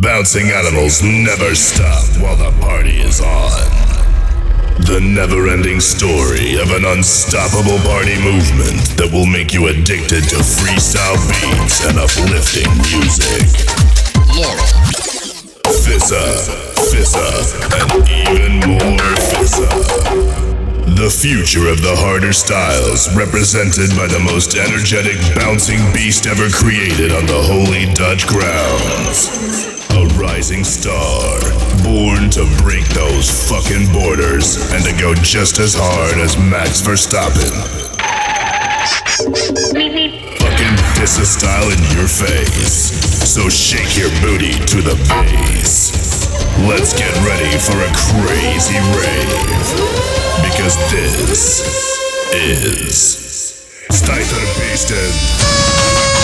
Bouncing animals never stop while the party is on. The never ending story of an unstoppable party movement that will make you addicted to freestyle beats and uplifting music. Fissa, Fissa, and even more Fissa. The future of the harder styles, represented by the most energetic bouncing beast ever created on the holy Dutch grounds. A rising star, born to break those fucking borders and to go just as hard as Max Verstappen. Fucking Fissastyle in your face. So shake your booty to the bass. Let's get ready for a crazy rave. Because this is Stijter Beesten.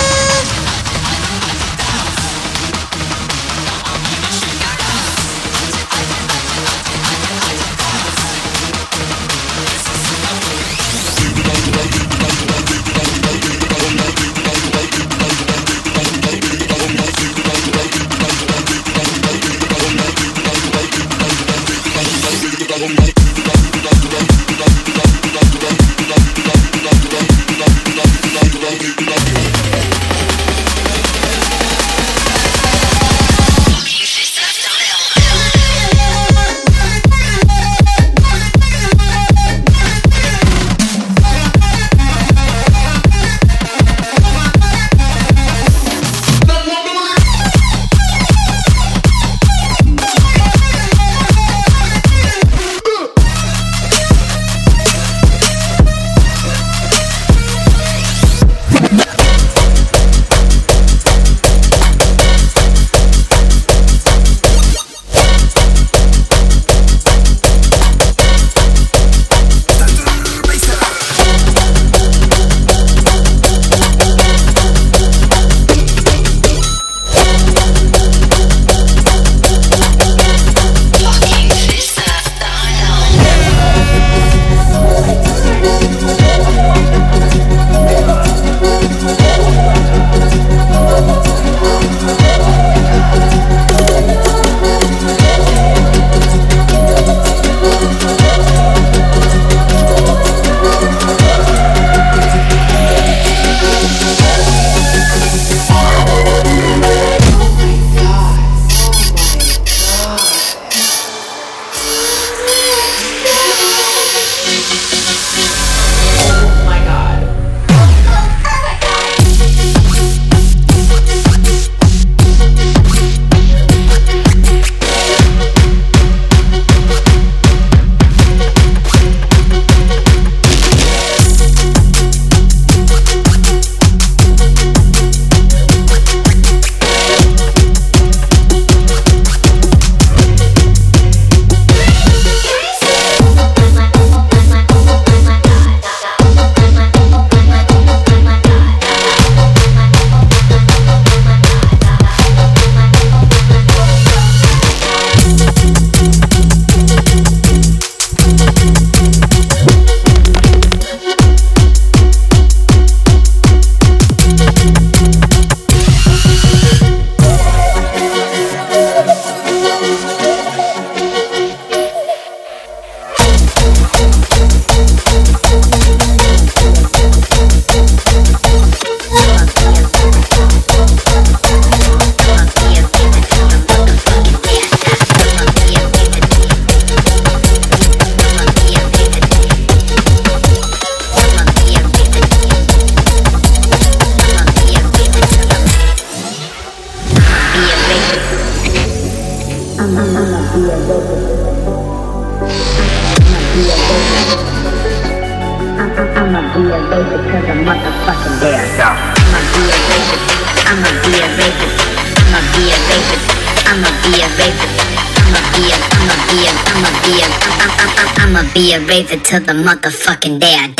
Motherfucking day, day,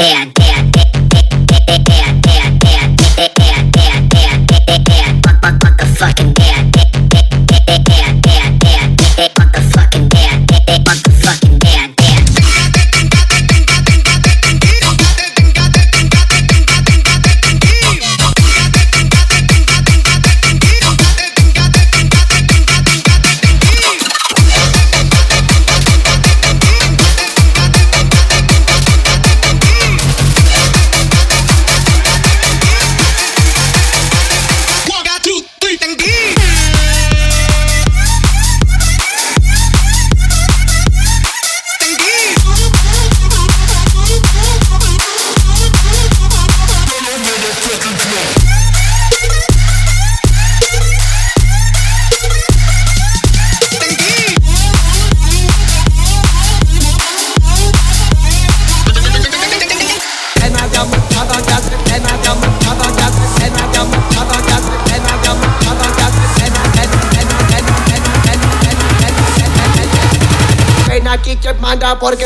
manda porque...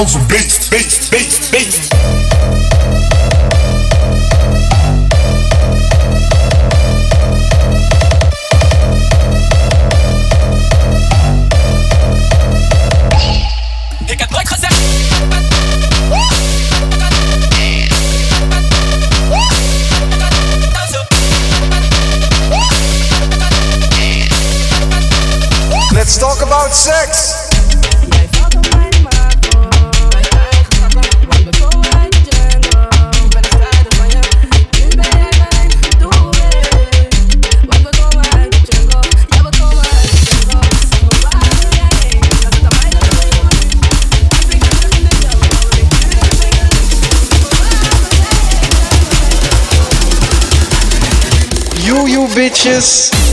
house based, based. conscious.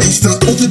beste op de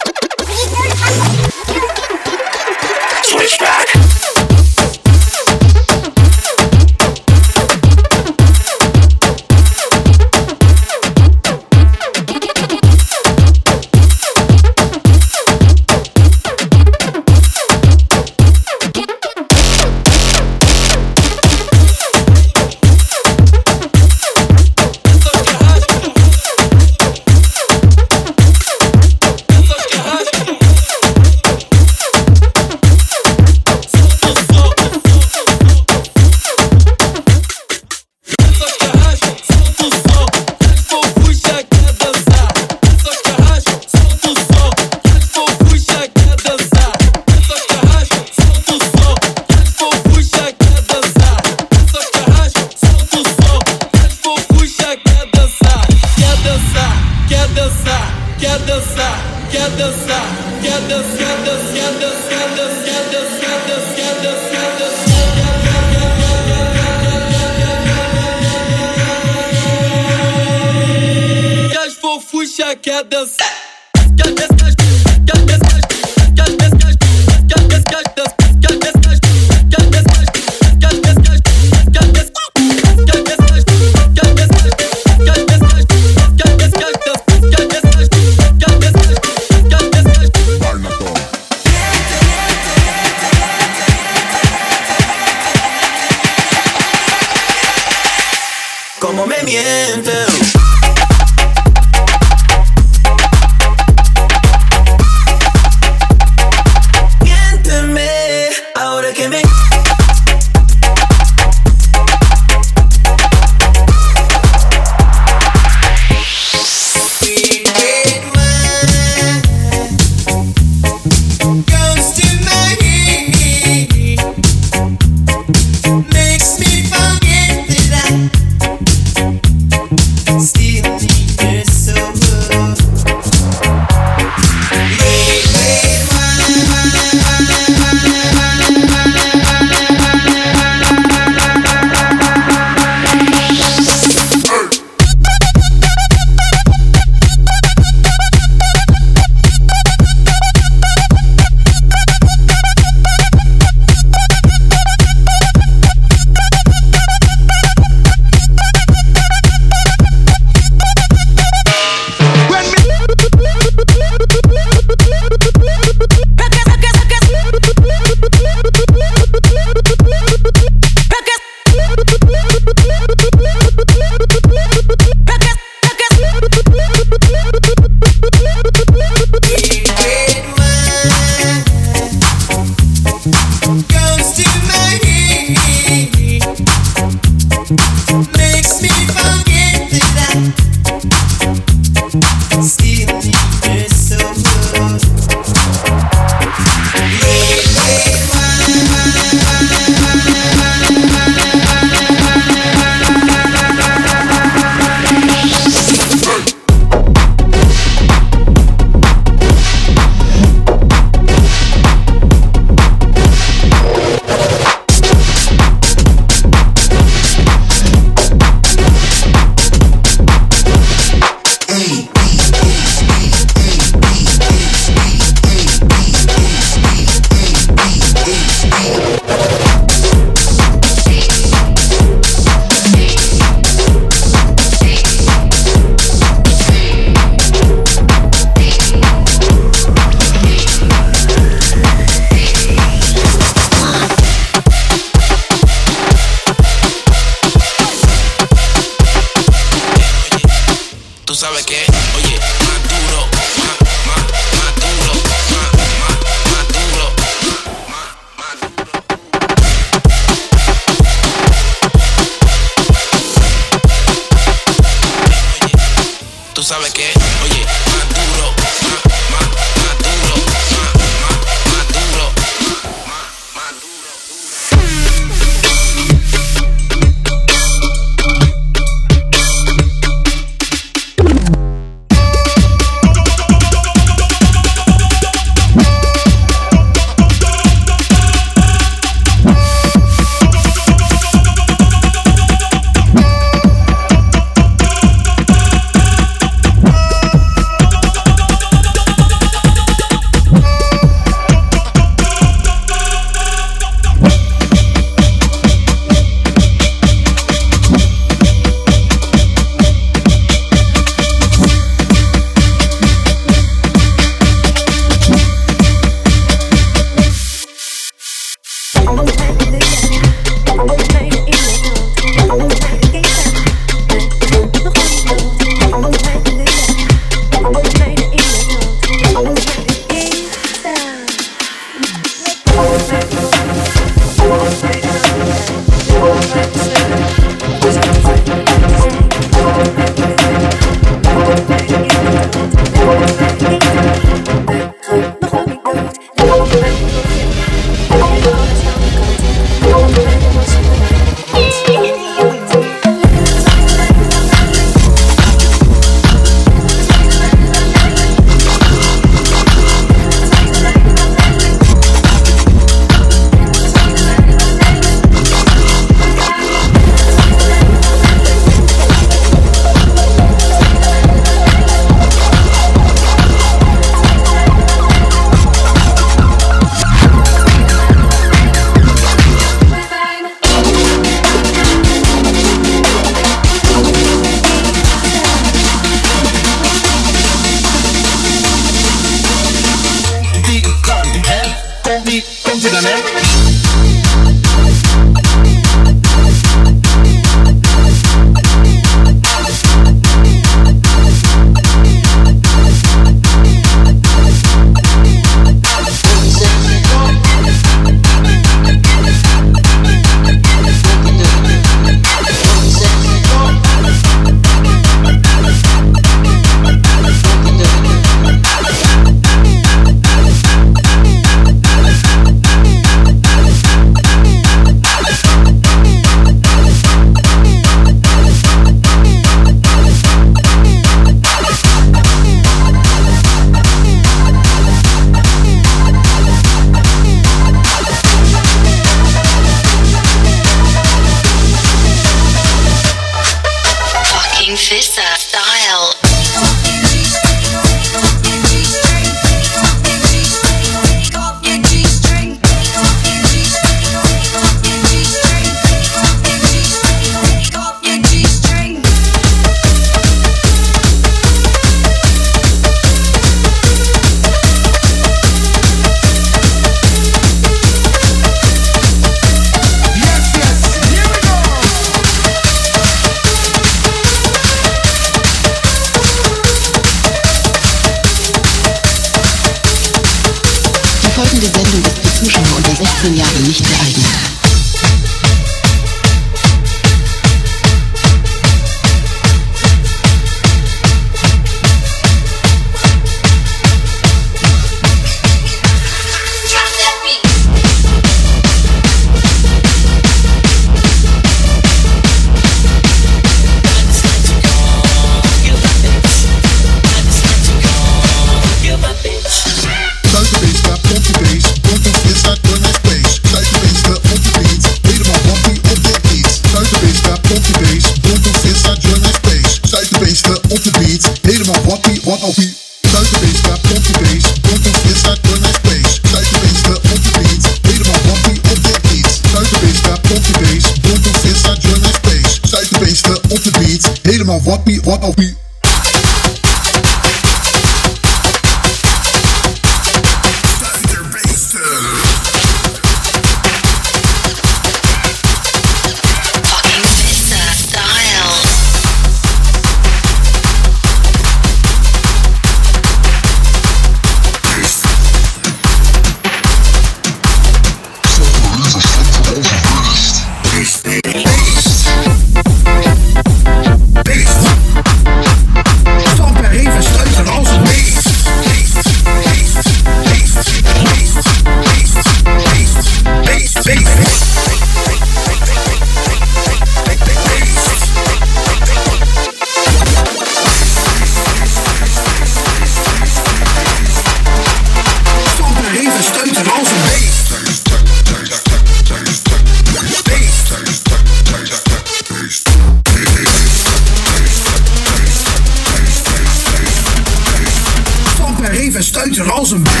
stuiten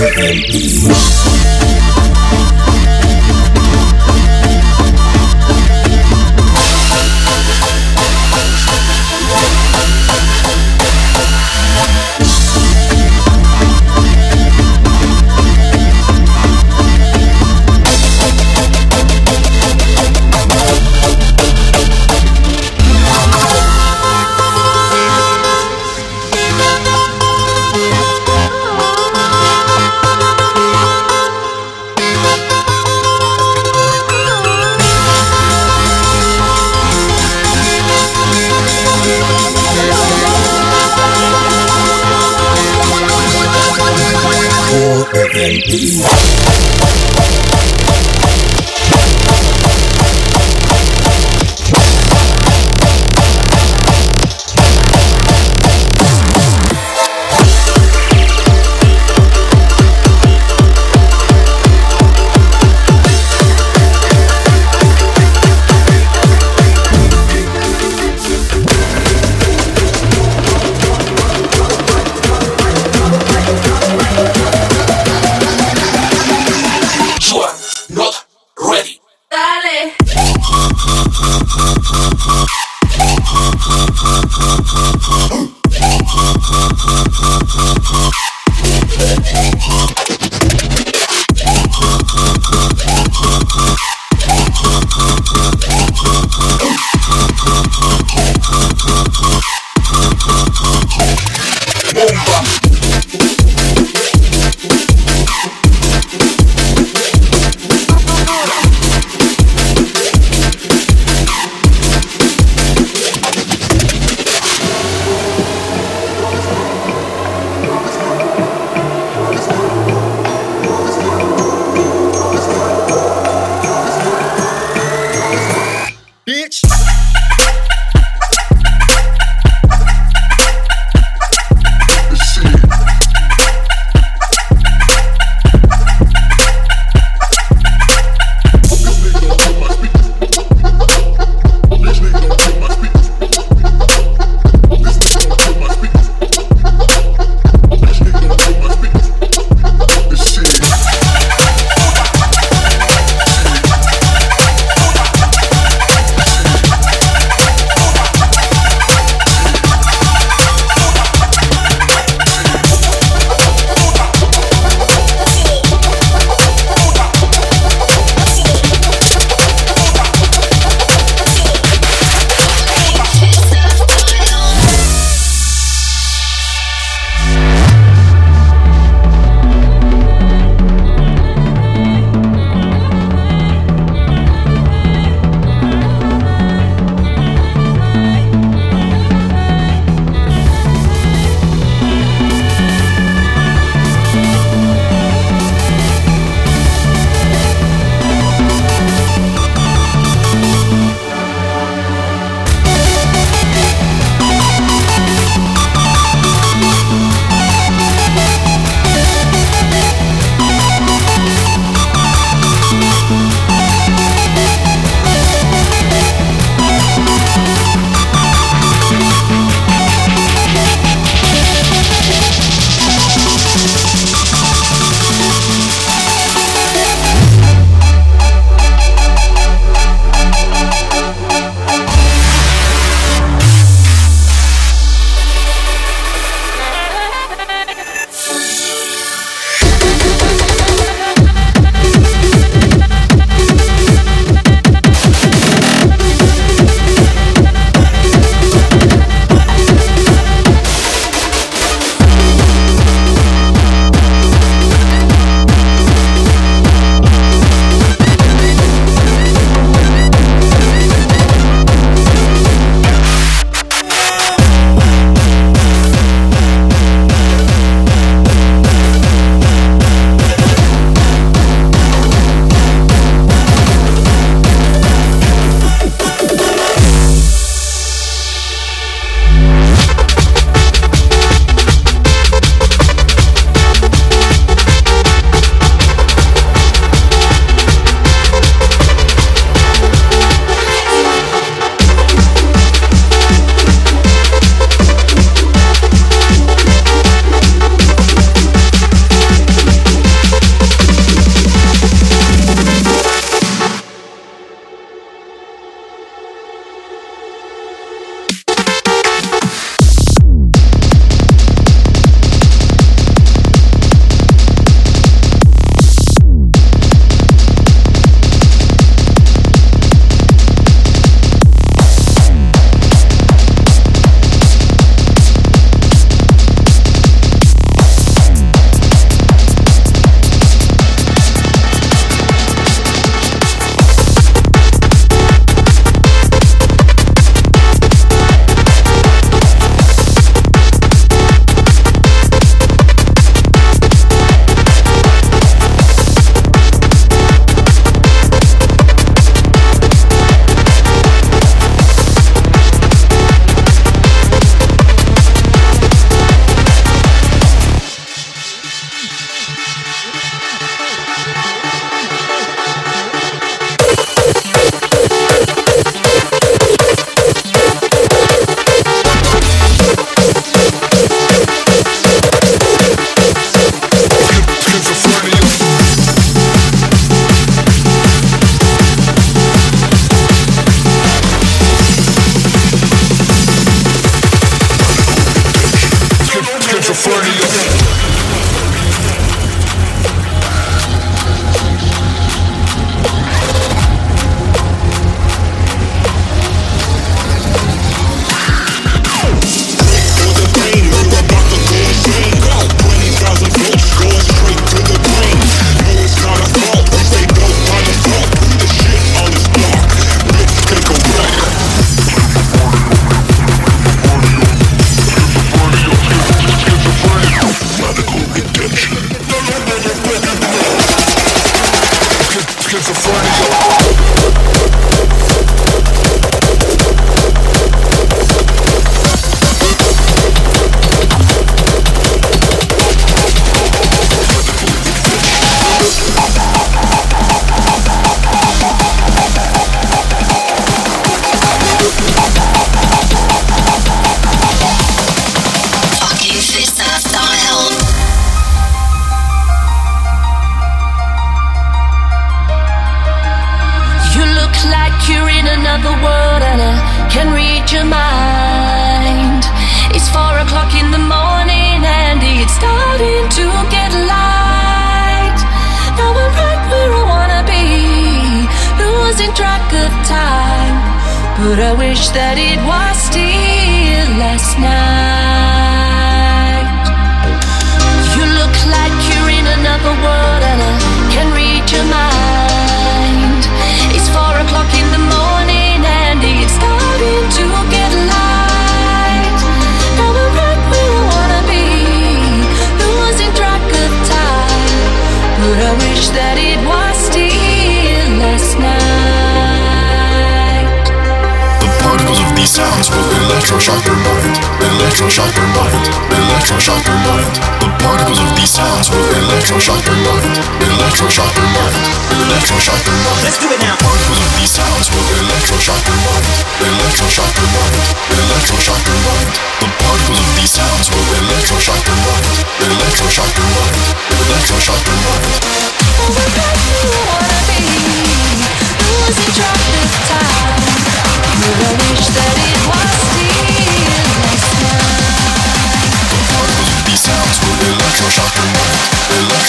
Africa and East. That it was these sounds will electroshock your mind. Electroshock your mind. Electroshock your mind. The particles of these sounds will electroshock your mind. Electroshock your mind. Electroshock your mind. Let's do it now. Particles of these sounds will electroshock your mind. Electroshock your mind. Electroshock your mind. The particles of these sounds will electroshock your mind. Electroshock your mind. Electroshock your mind. Losing track of time. But I wish that it was still last night. Particles of these sounds will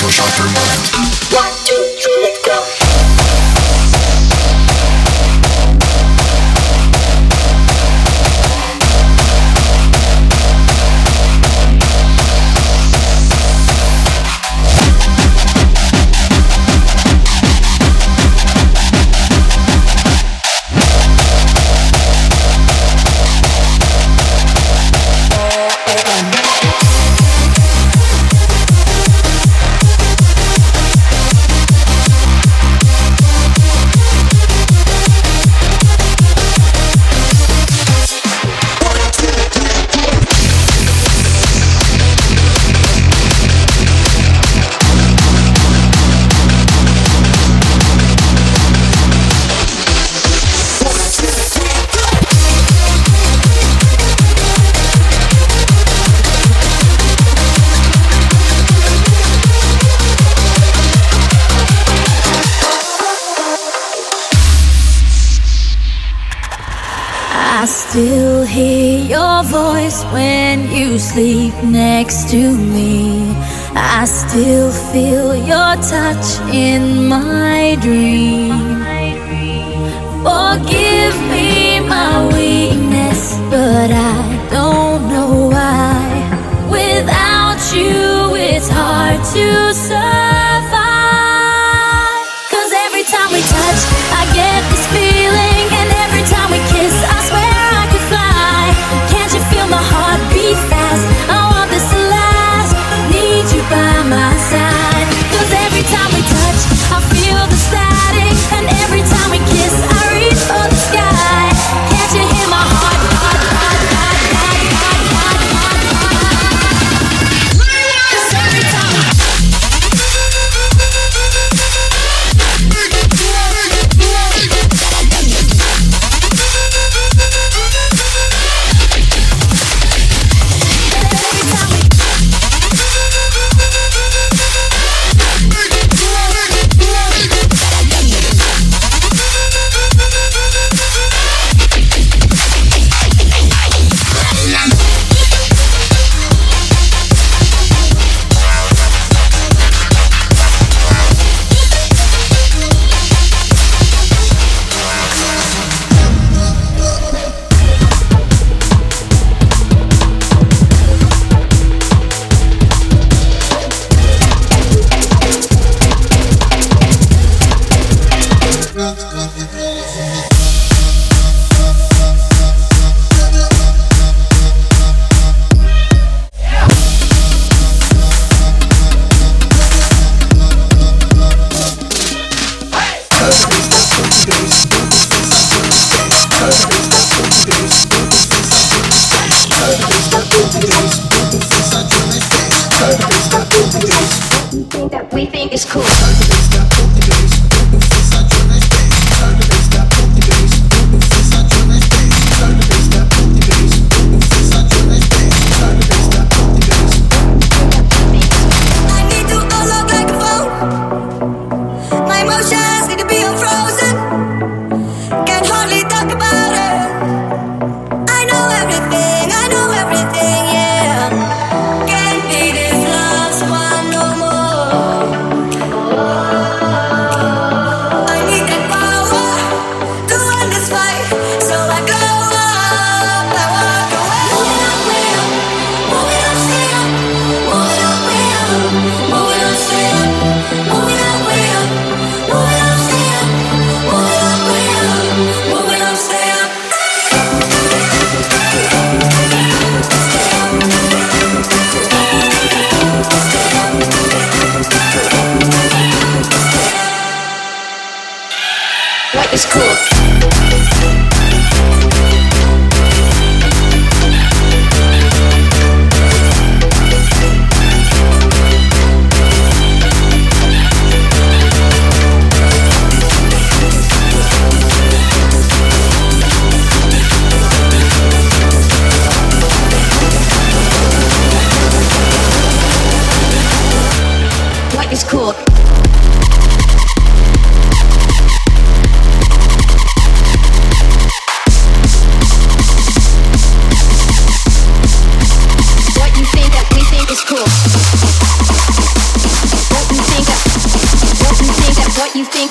electroshock your mind. Electroshock. One, two, when you sleep next to me. I still feel your touch in my dream. Forgive me my weakness, but I don't know why. Without you, it's hard to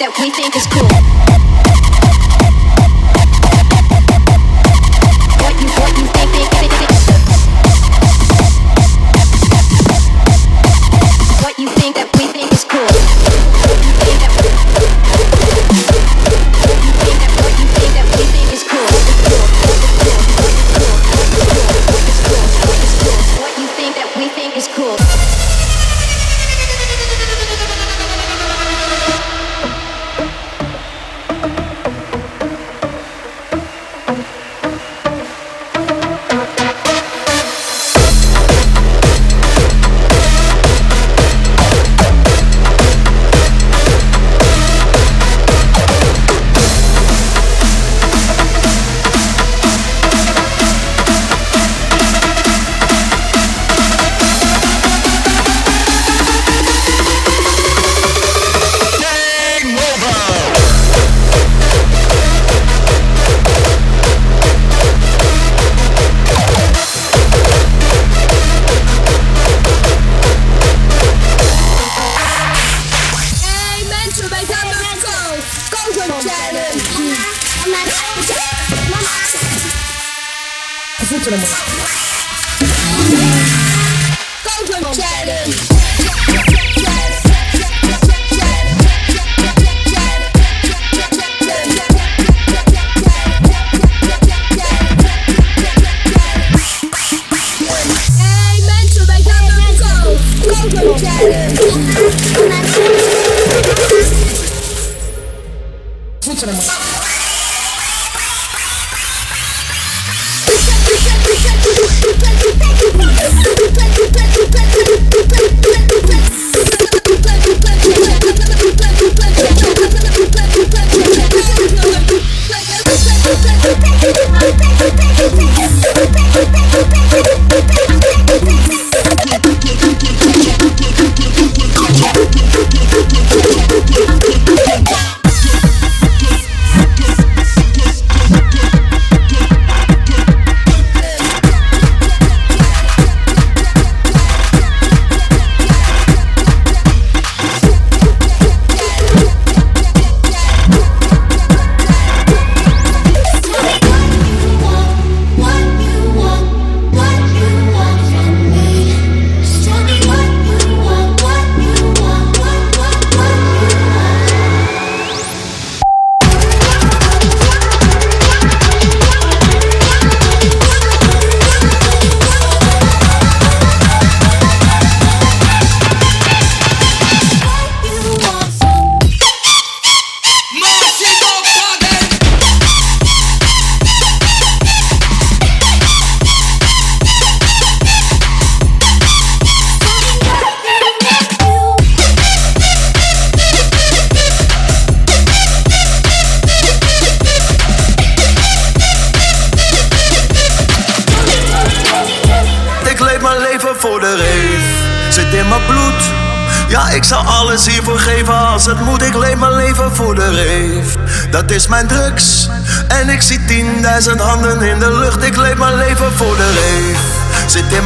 that we think is cool.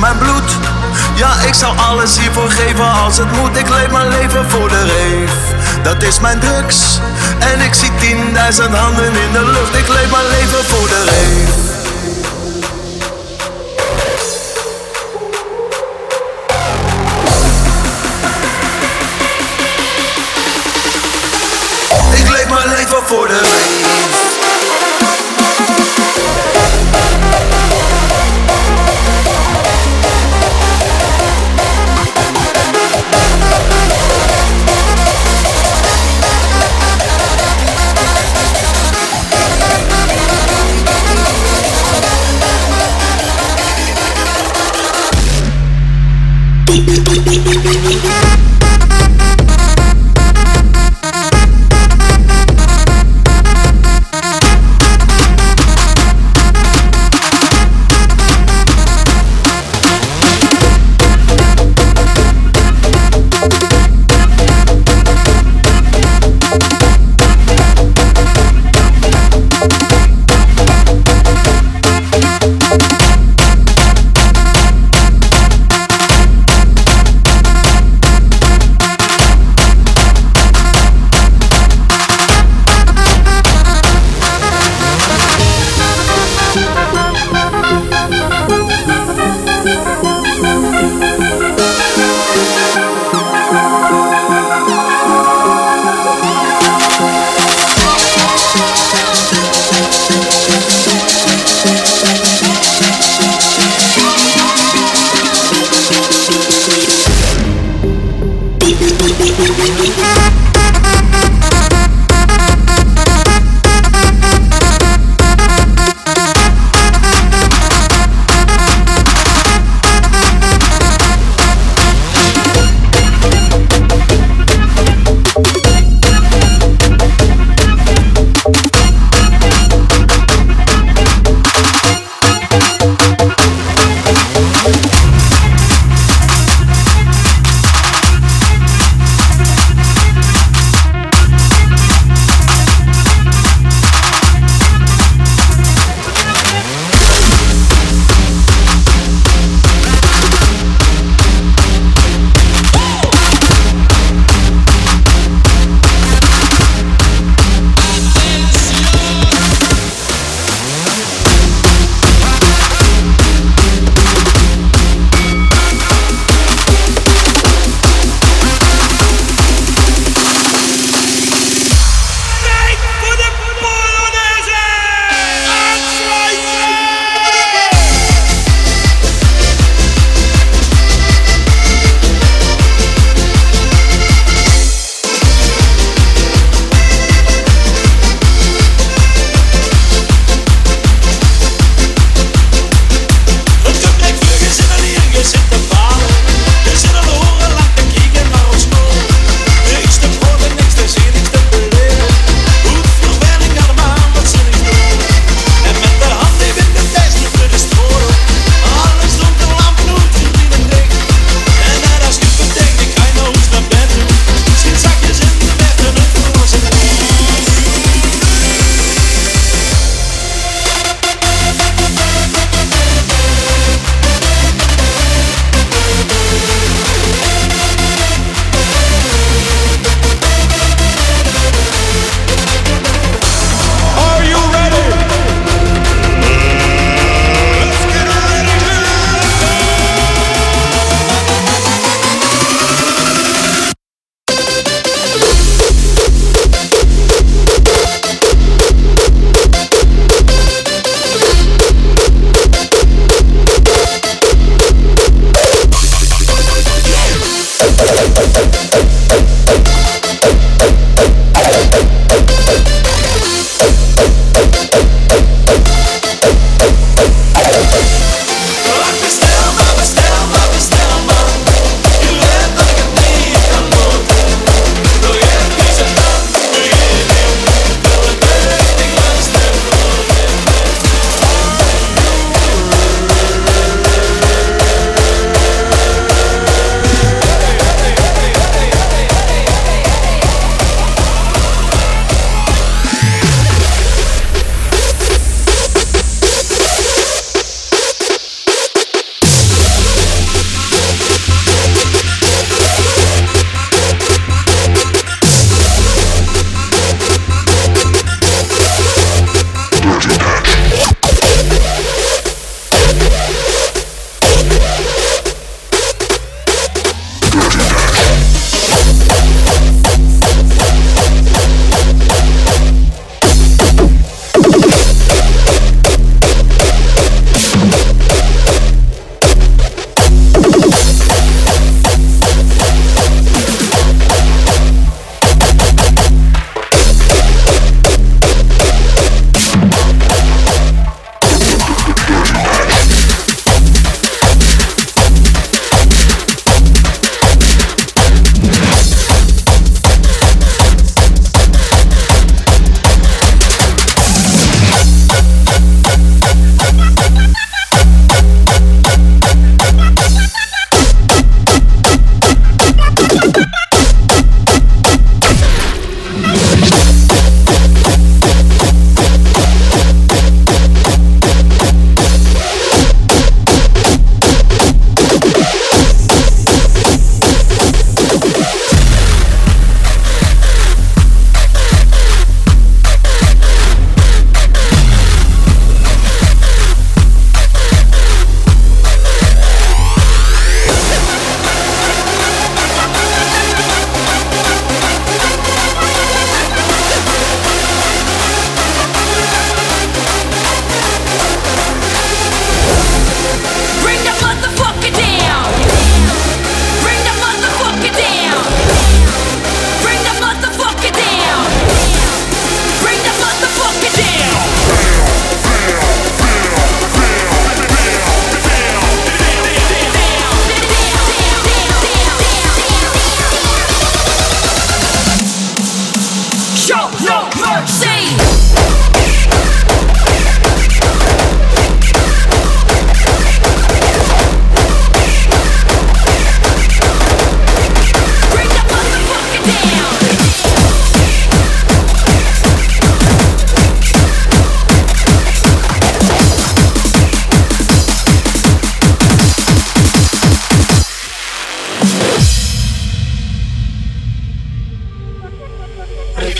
mijn bloed. Ja, ik zou alles hiervoor geven als het moet. Ik leef mijn leven voor de reef. Dat is mijn drugs. En ik zie 10.000 handen in de lucht. Ik leef mijn leven voor de reef.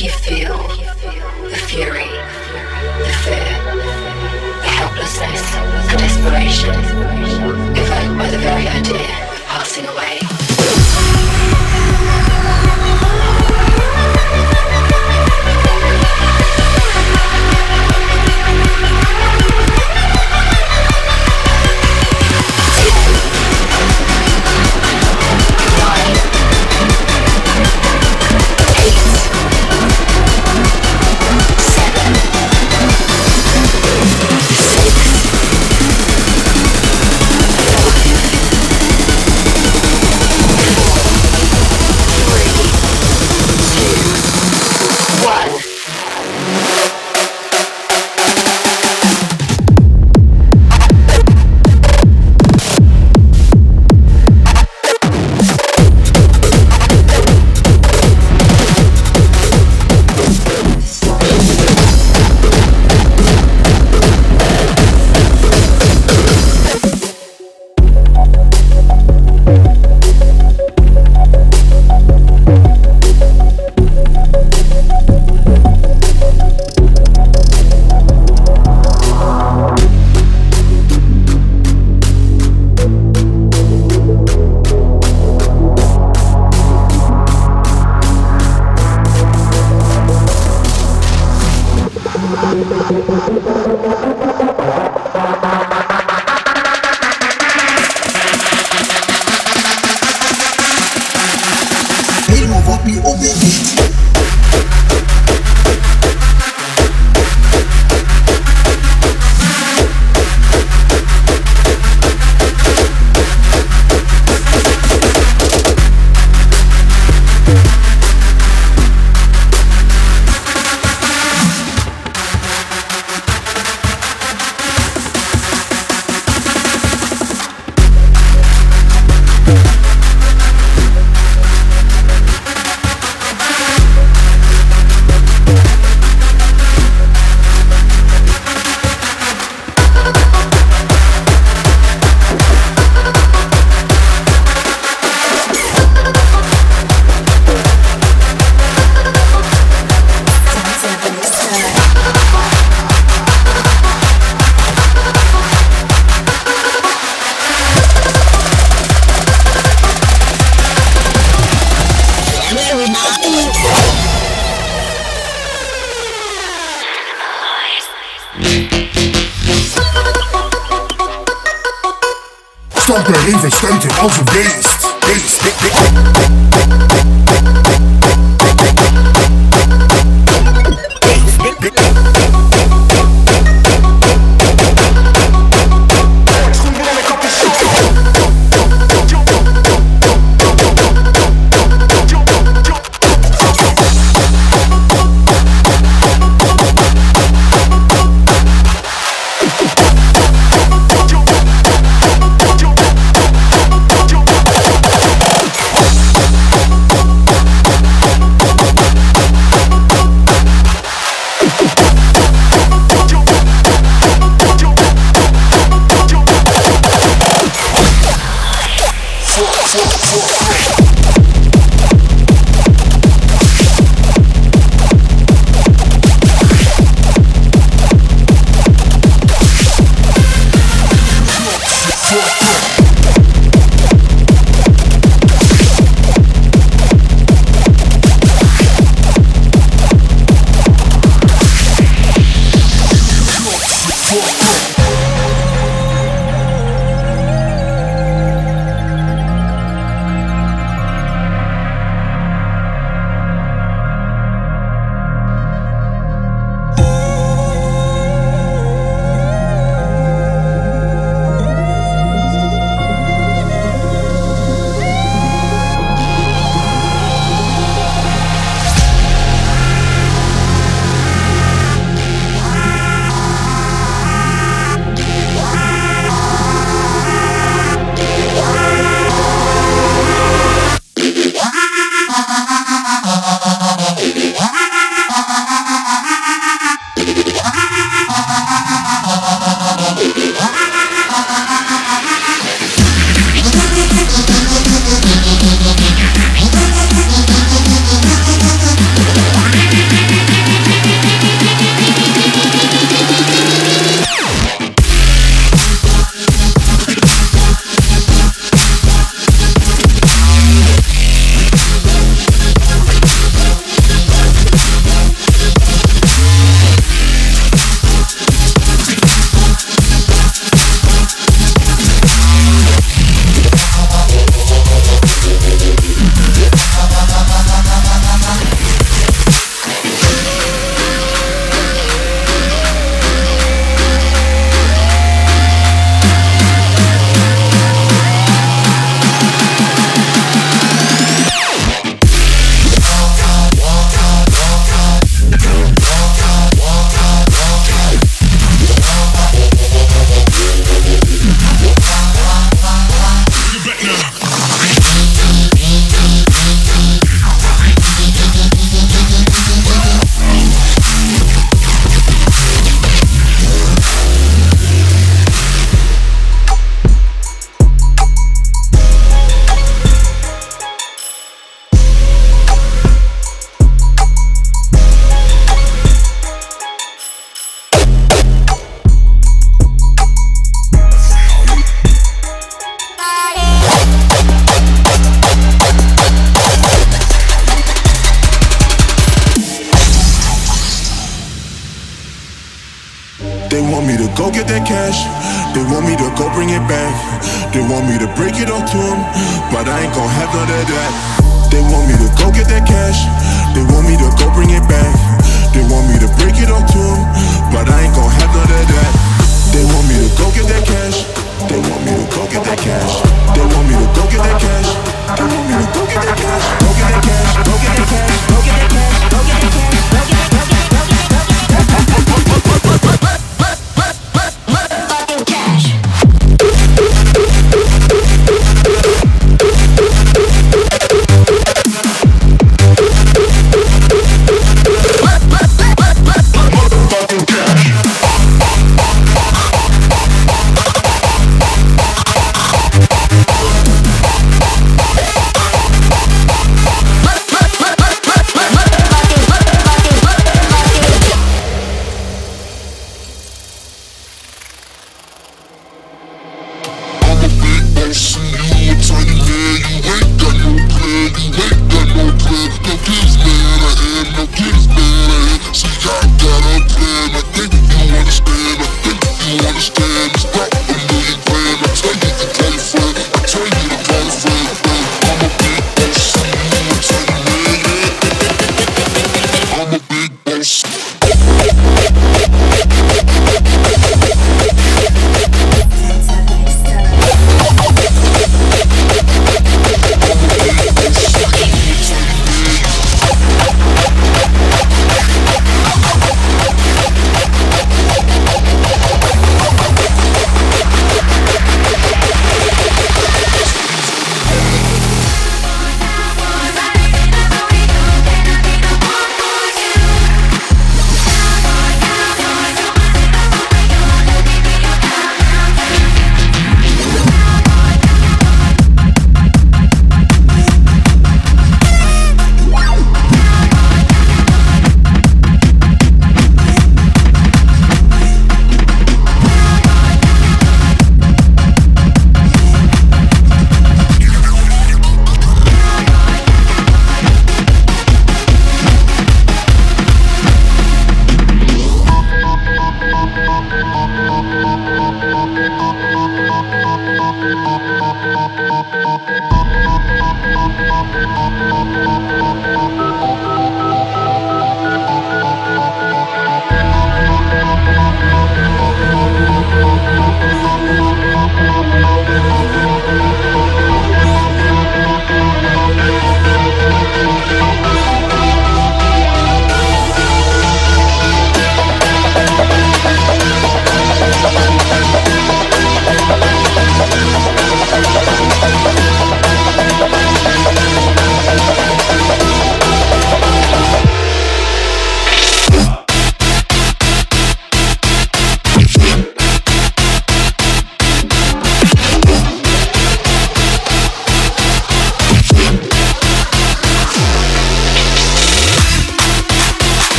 You feel the fury, the fear, the helplessness, the desperation evoked by the very idea of passing away. want mijn leven stuiten beast. beast. beast. beast. beast.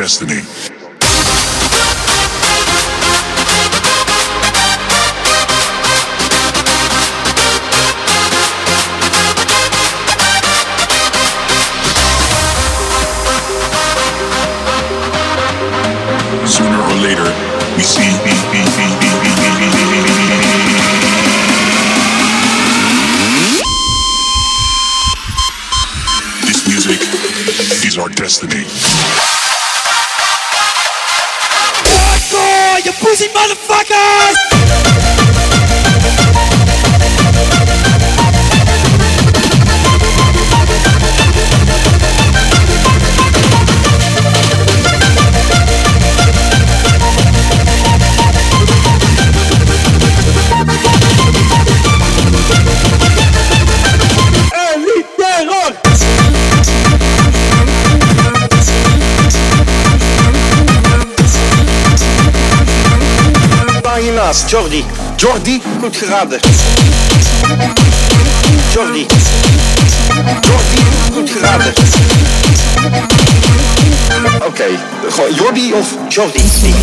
destiny. Jordi. Jordi? Goed geraden. Jordi. Jordi? Goed geraden. Oké, Jordi of Jordi? Jordi.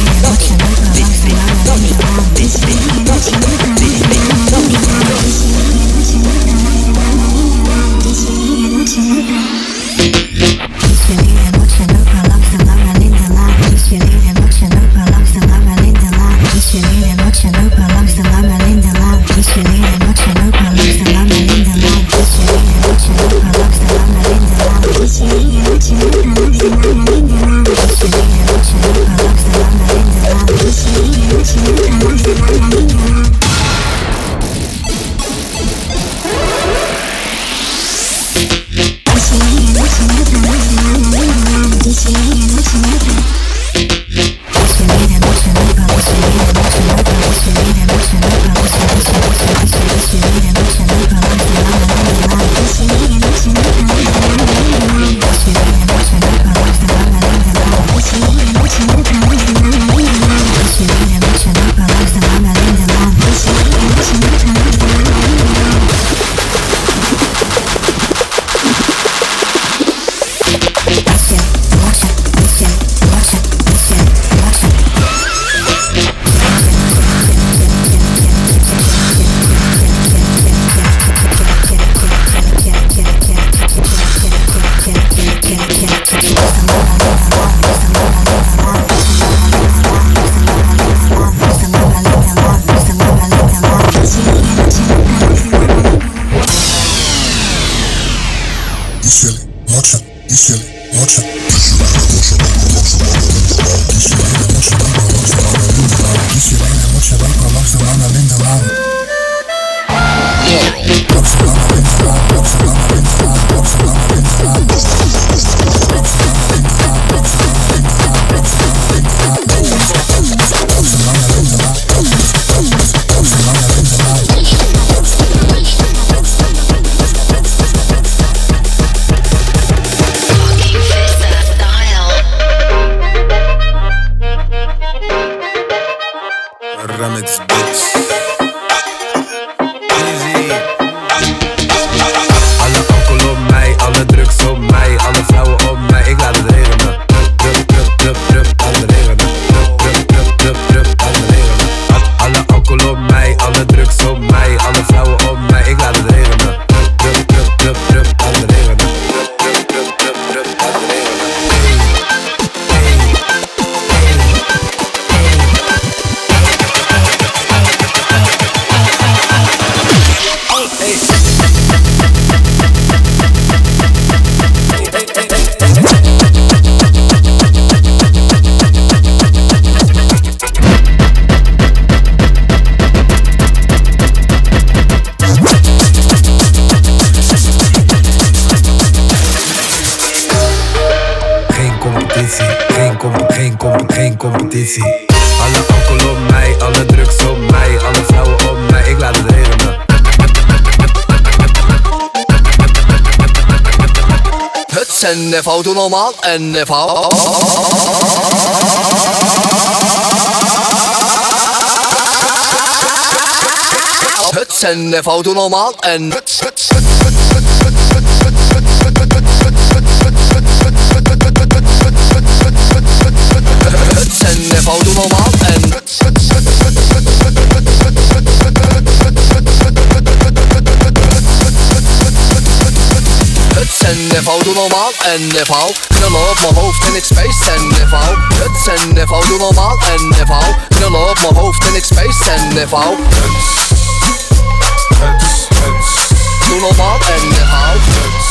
foto normaal en eh, de. Huts en eh, foto normaal en huts, huts. en FH Knullen op mijn hoofd en ik space en FH Huts en FH, doe normaal en FH Knullen op mijn hoofd en ik space en FH Huts. Doe normaal en FH Huts.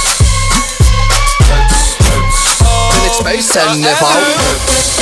En ik space en FH Huts.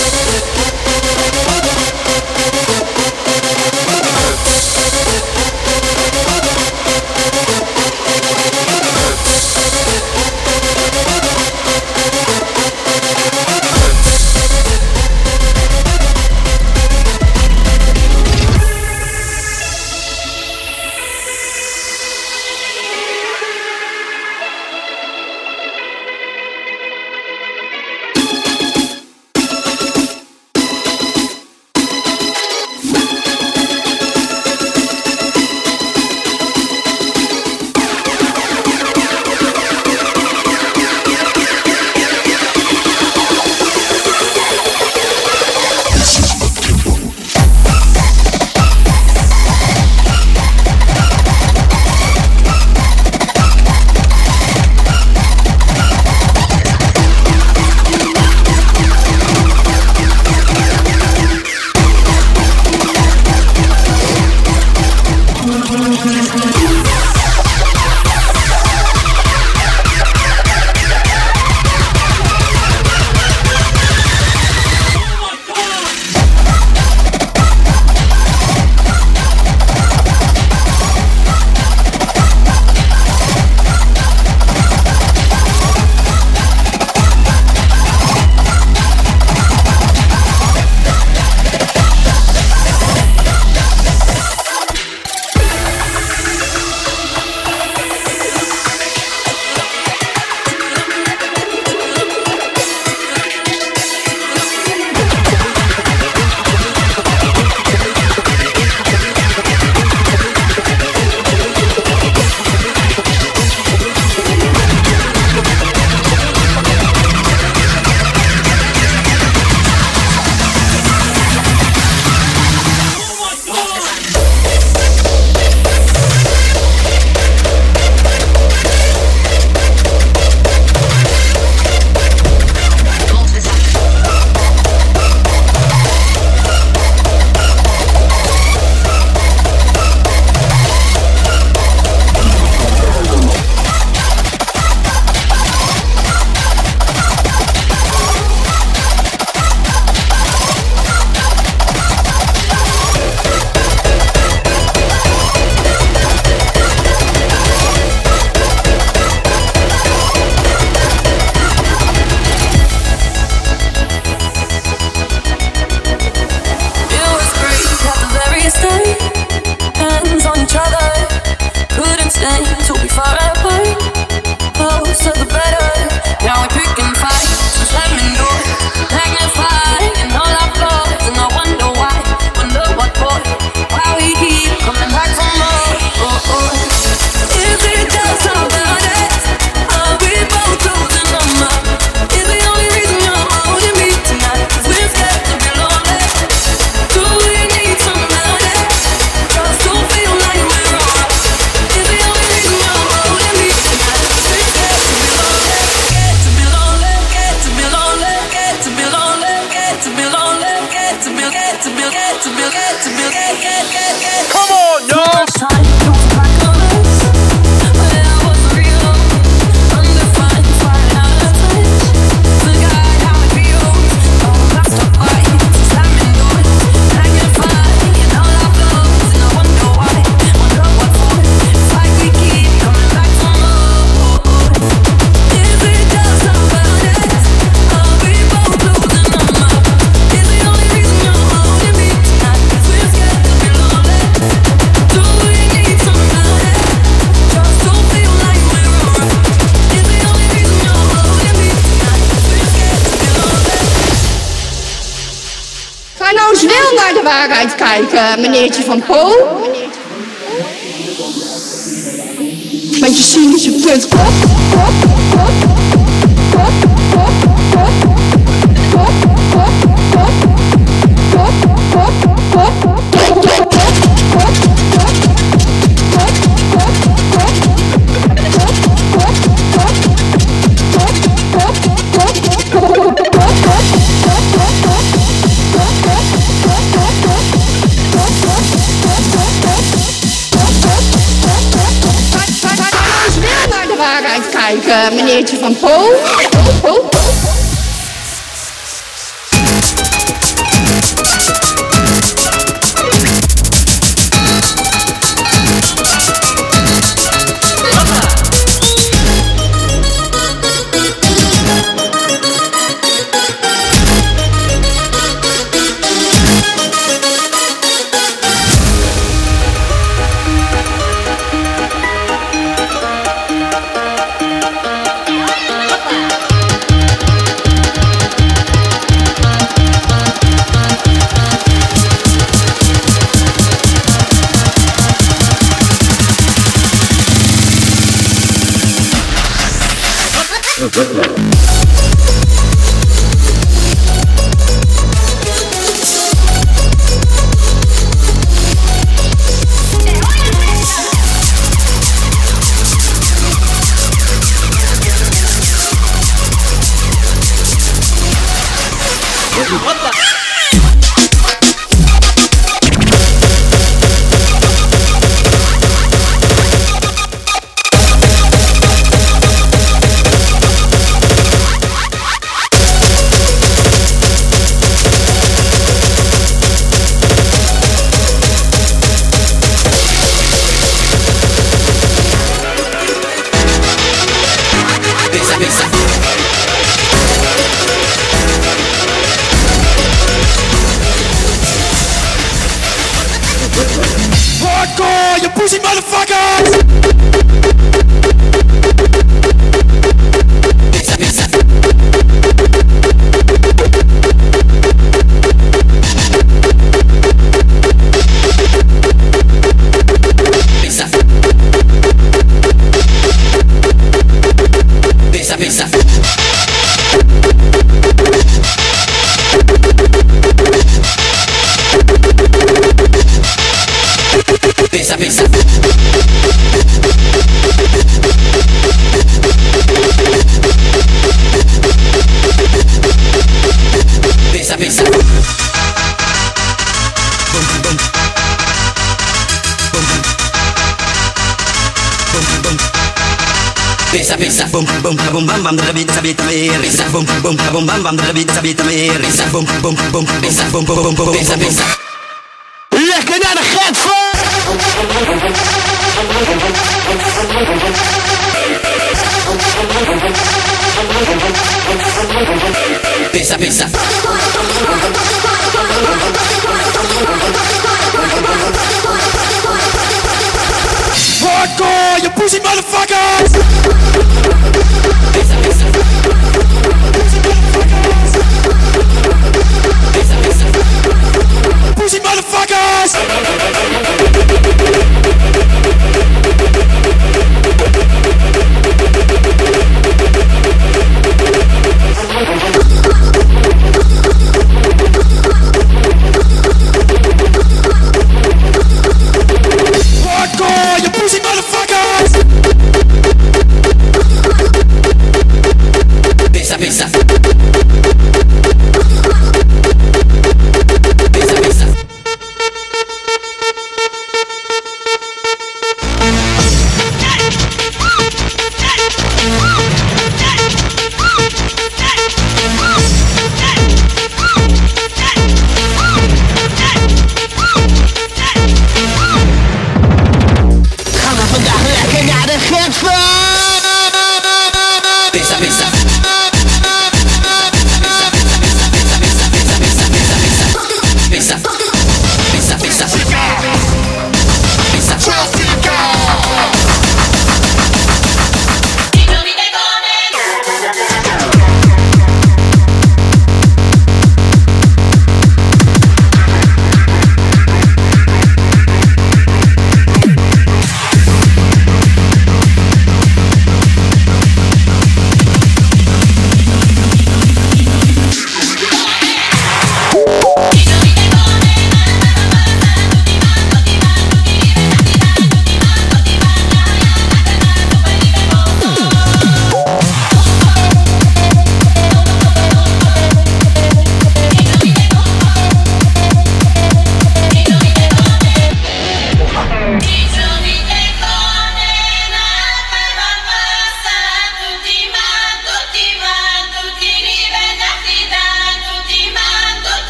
uit uh, eh, meneertje van Po. Want je ziet cynische punt op, op. meneertje van Po.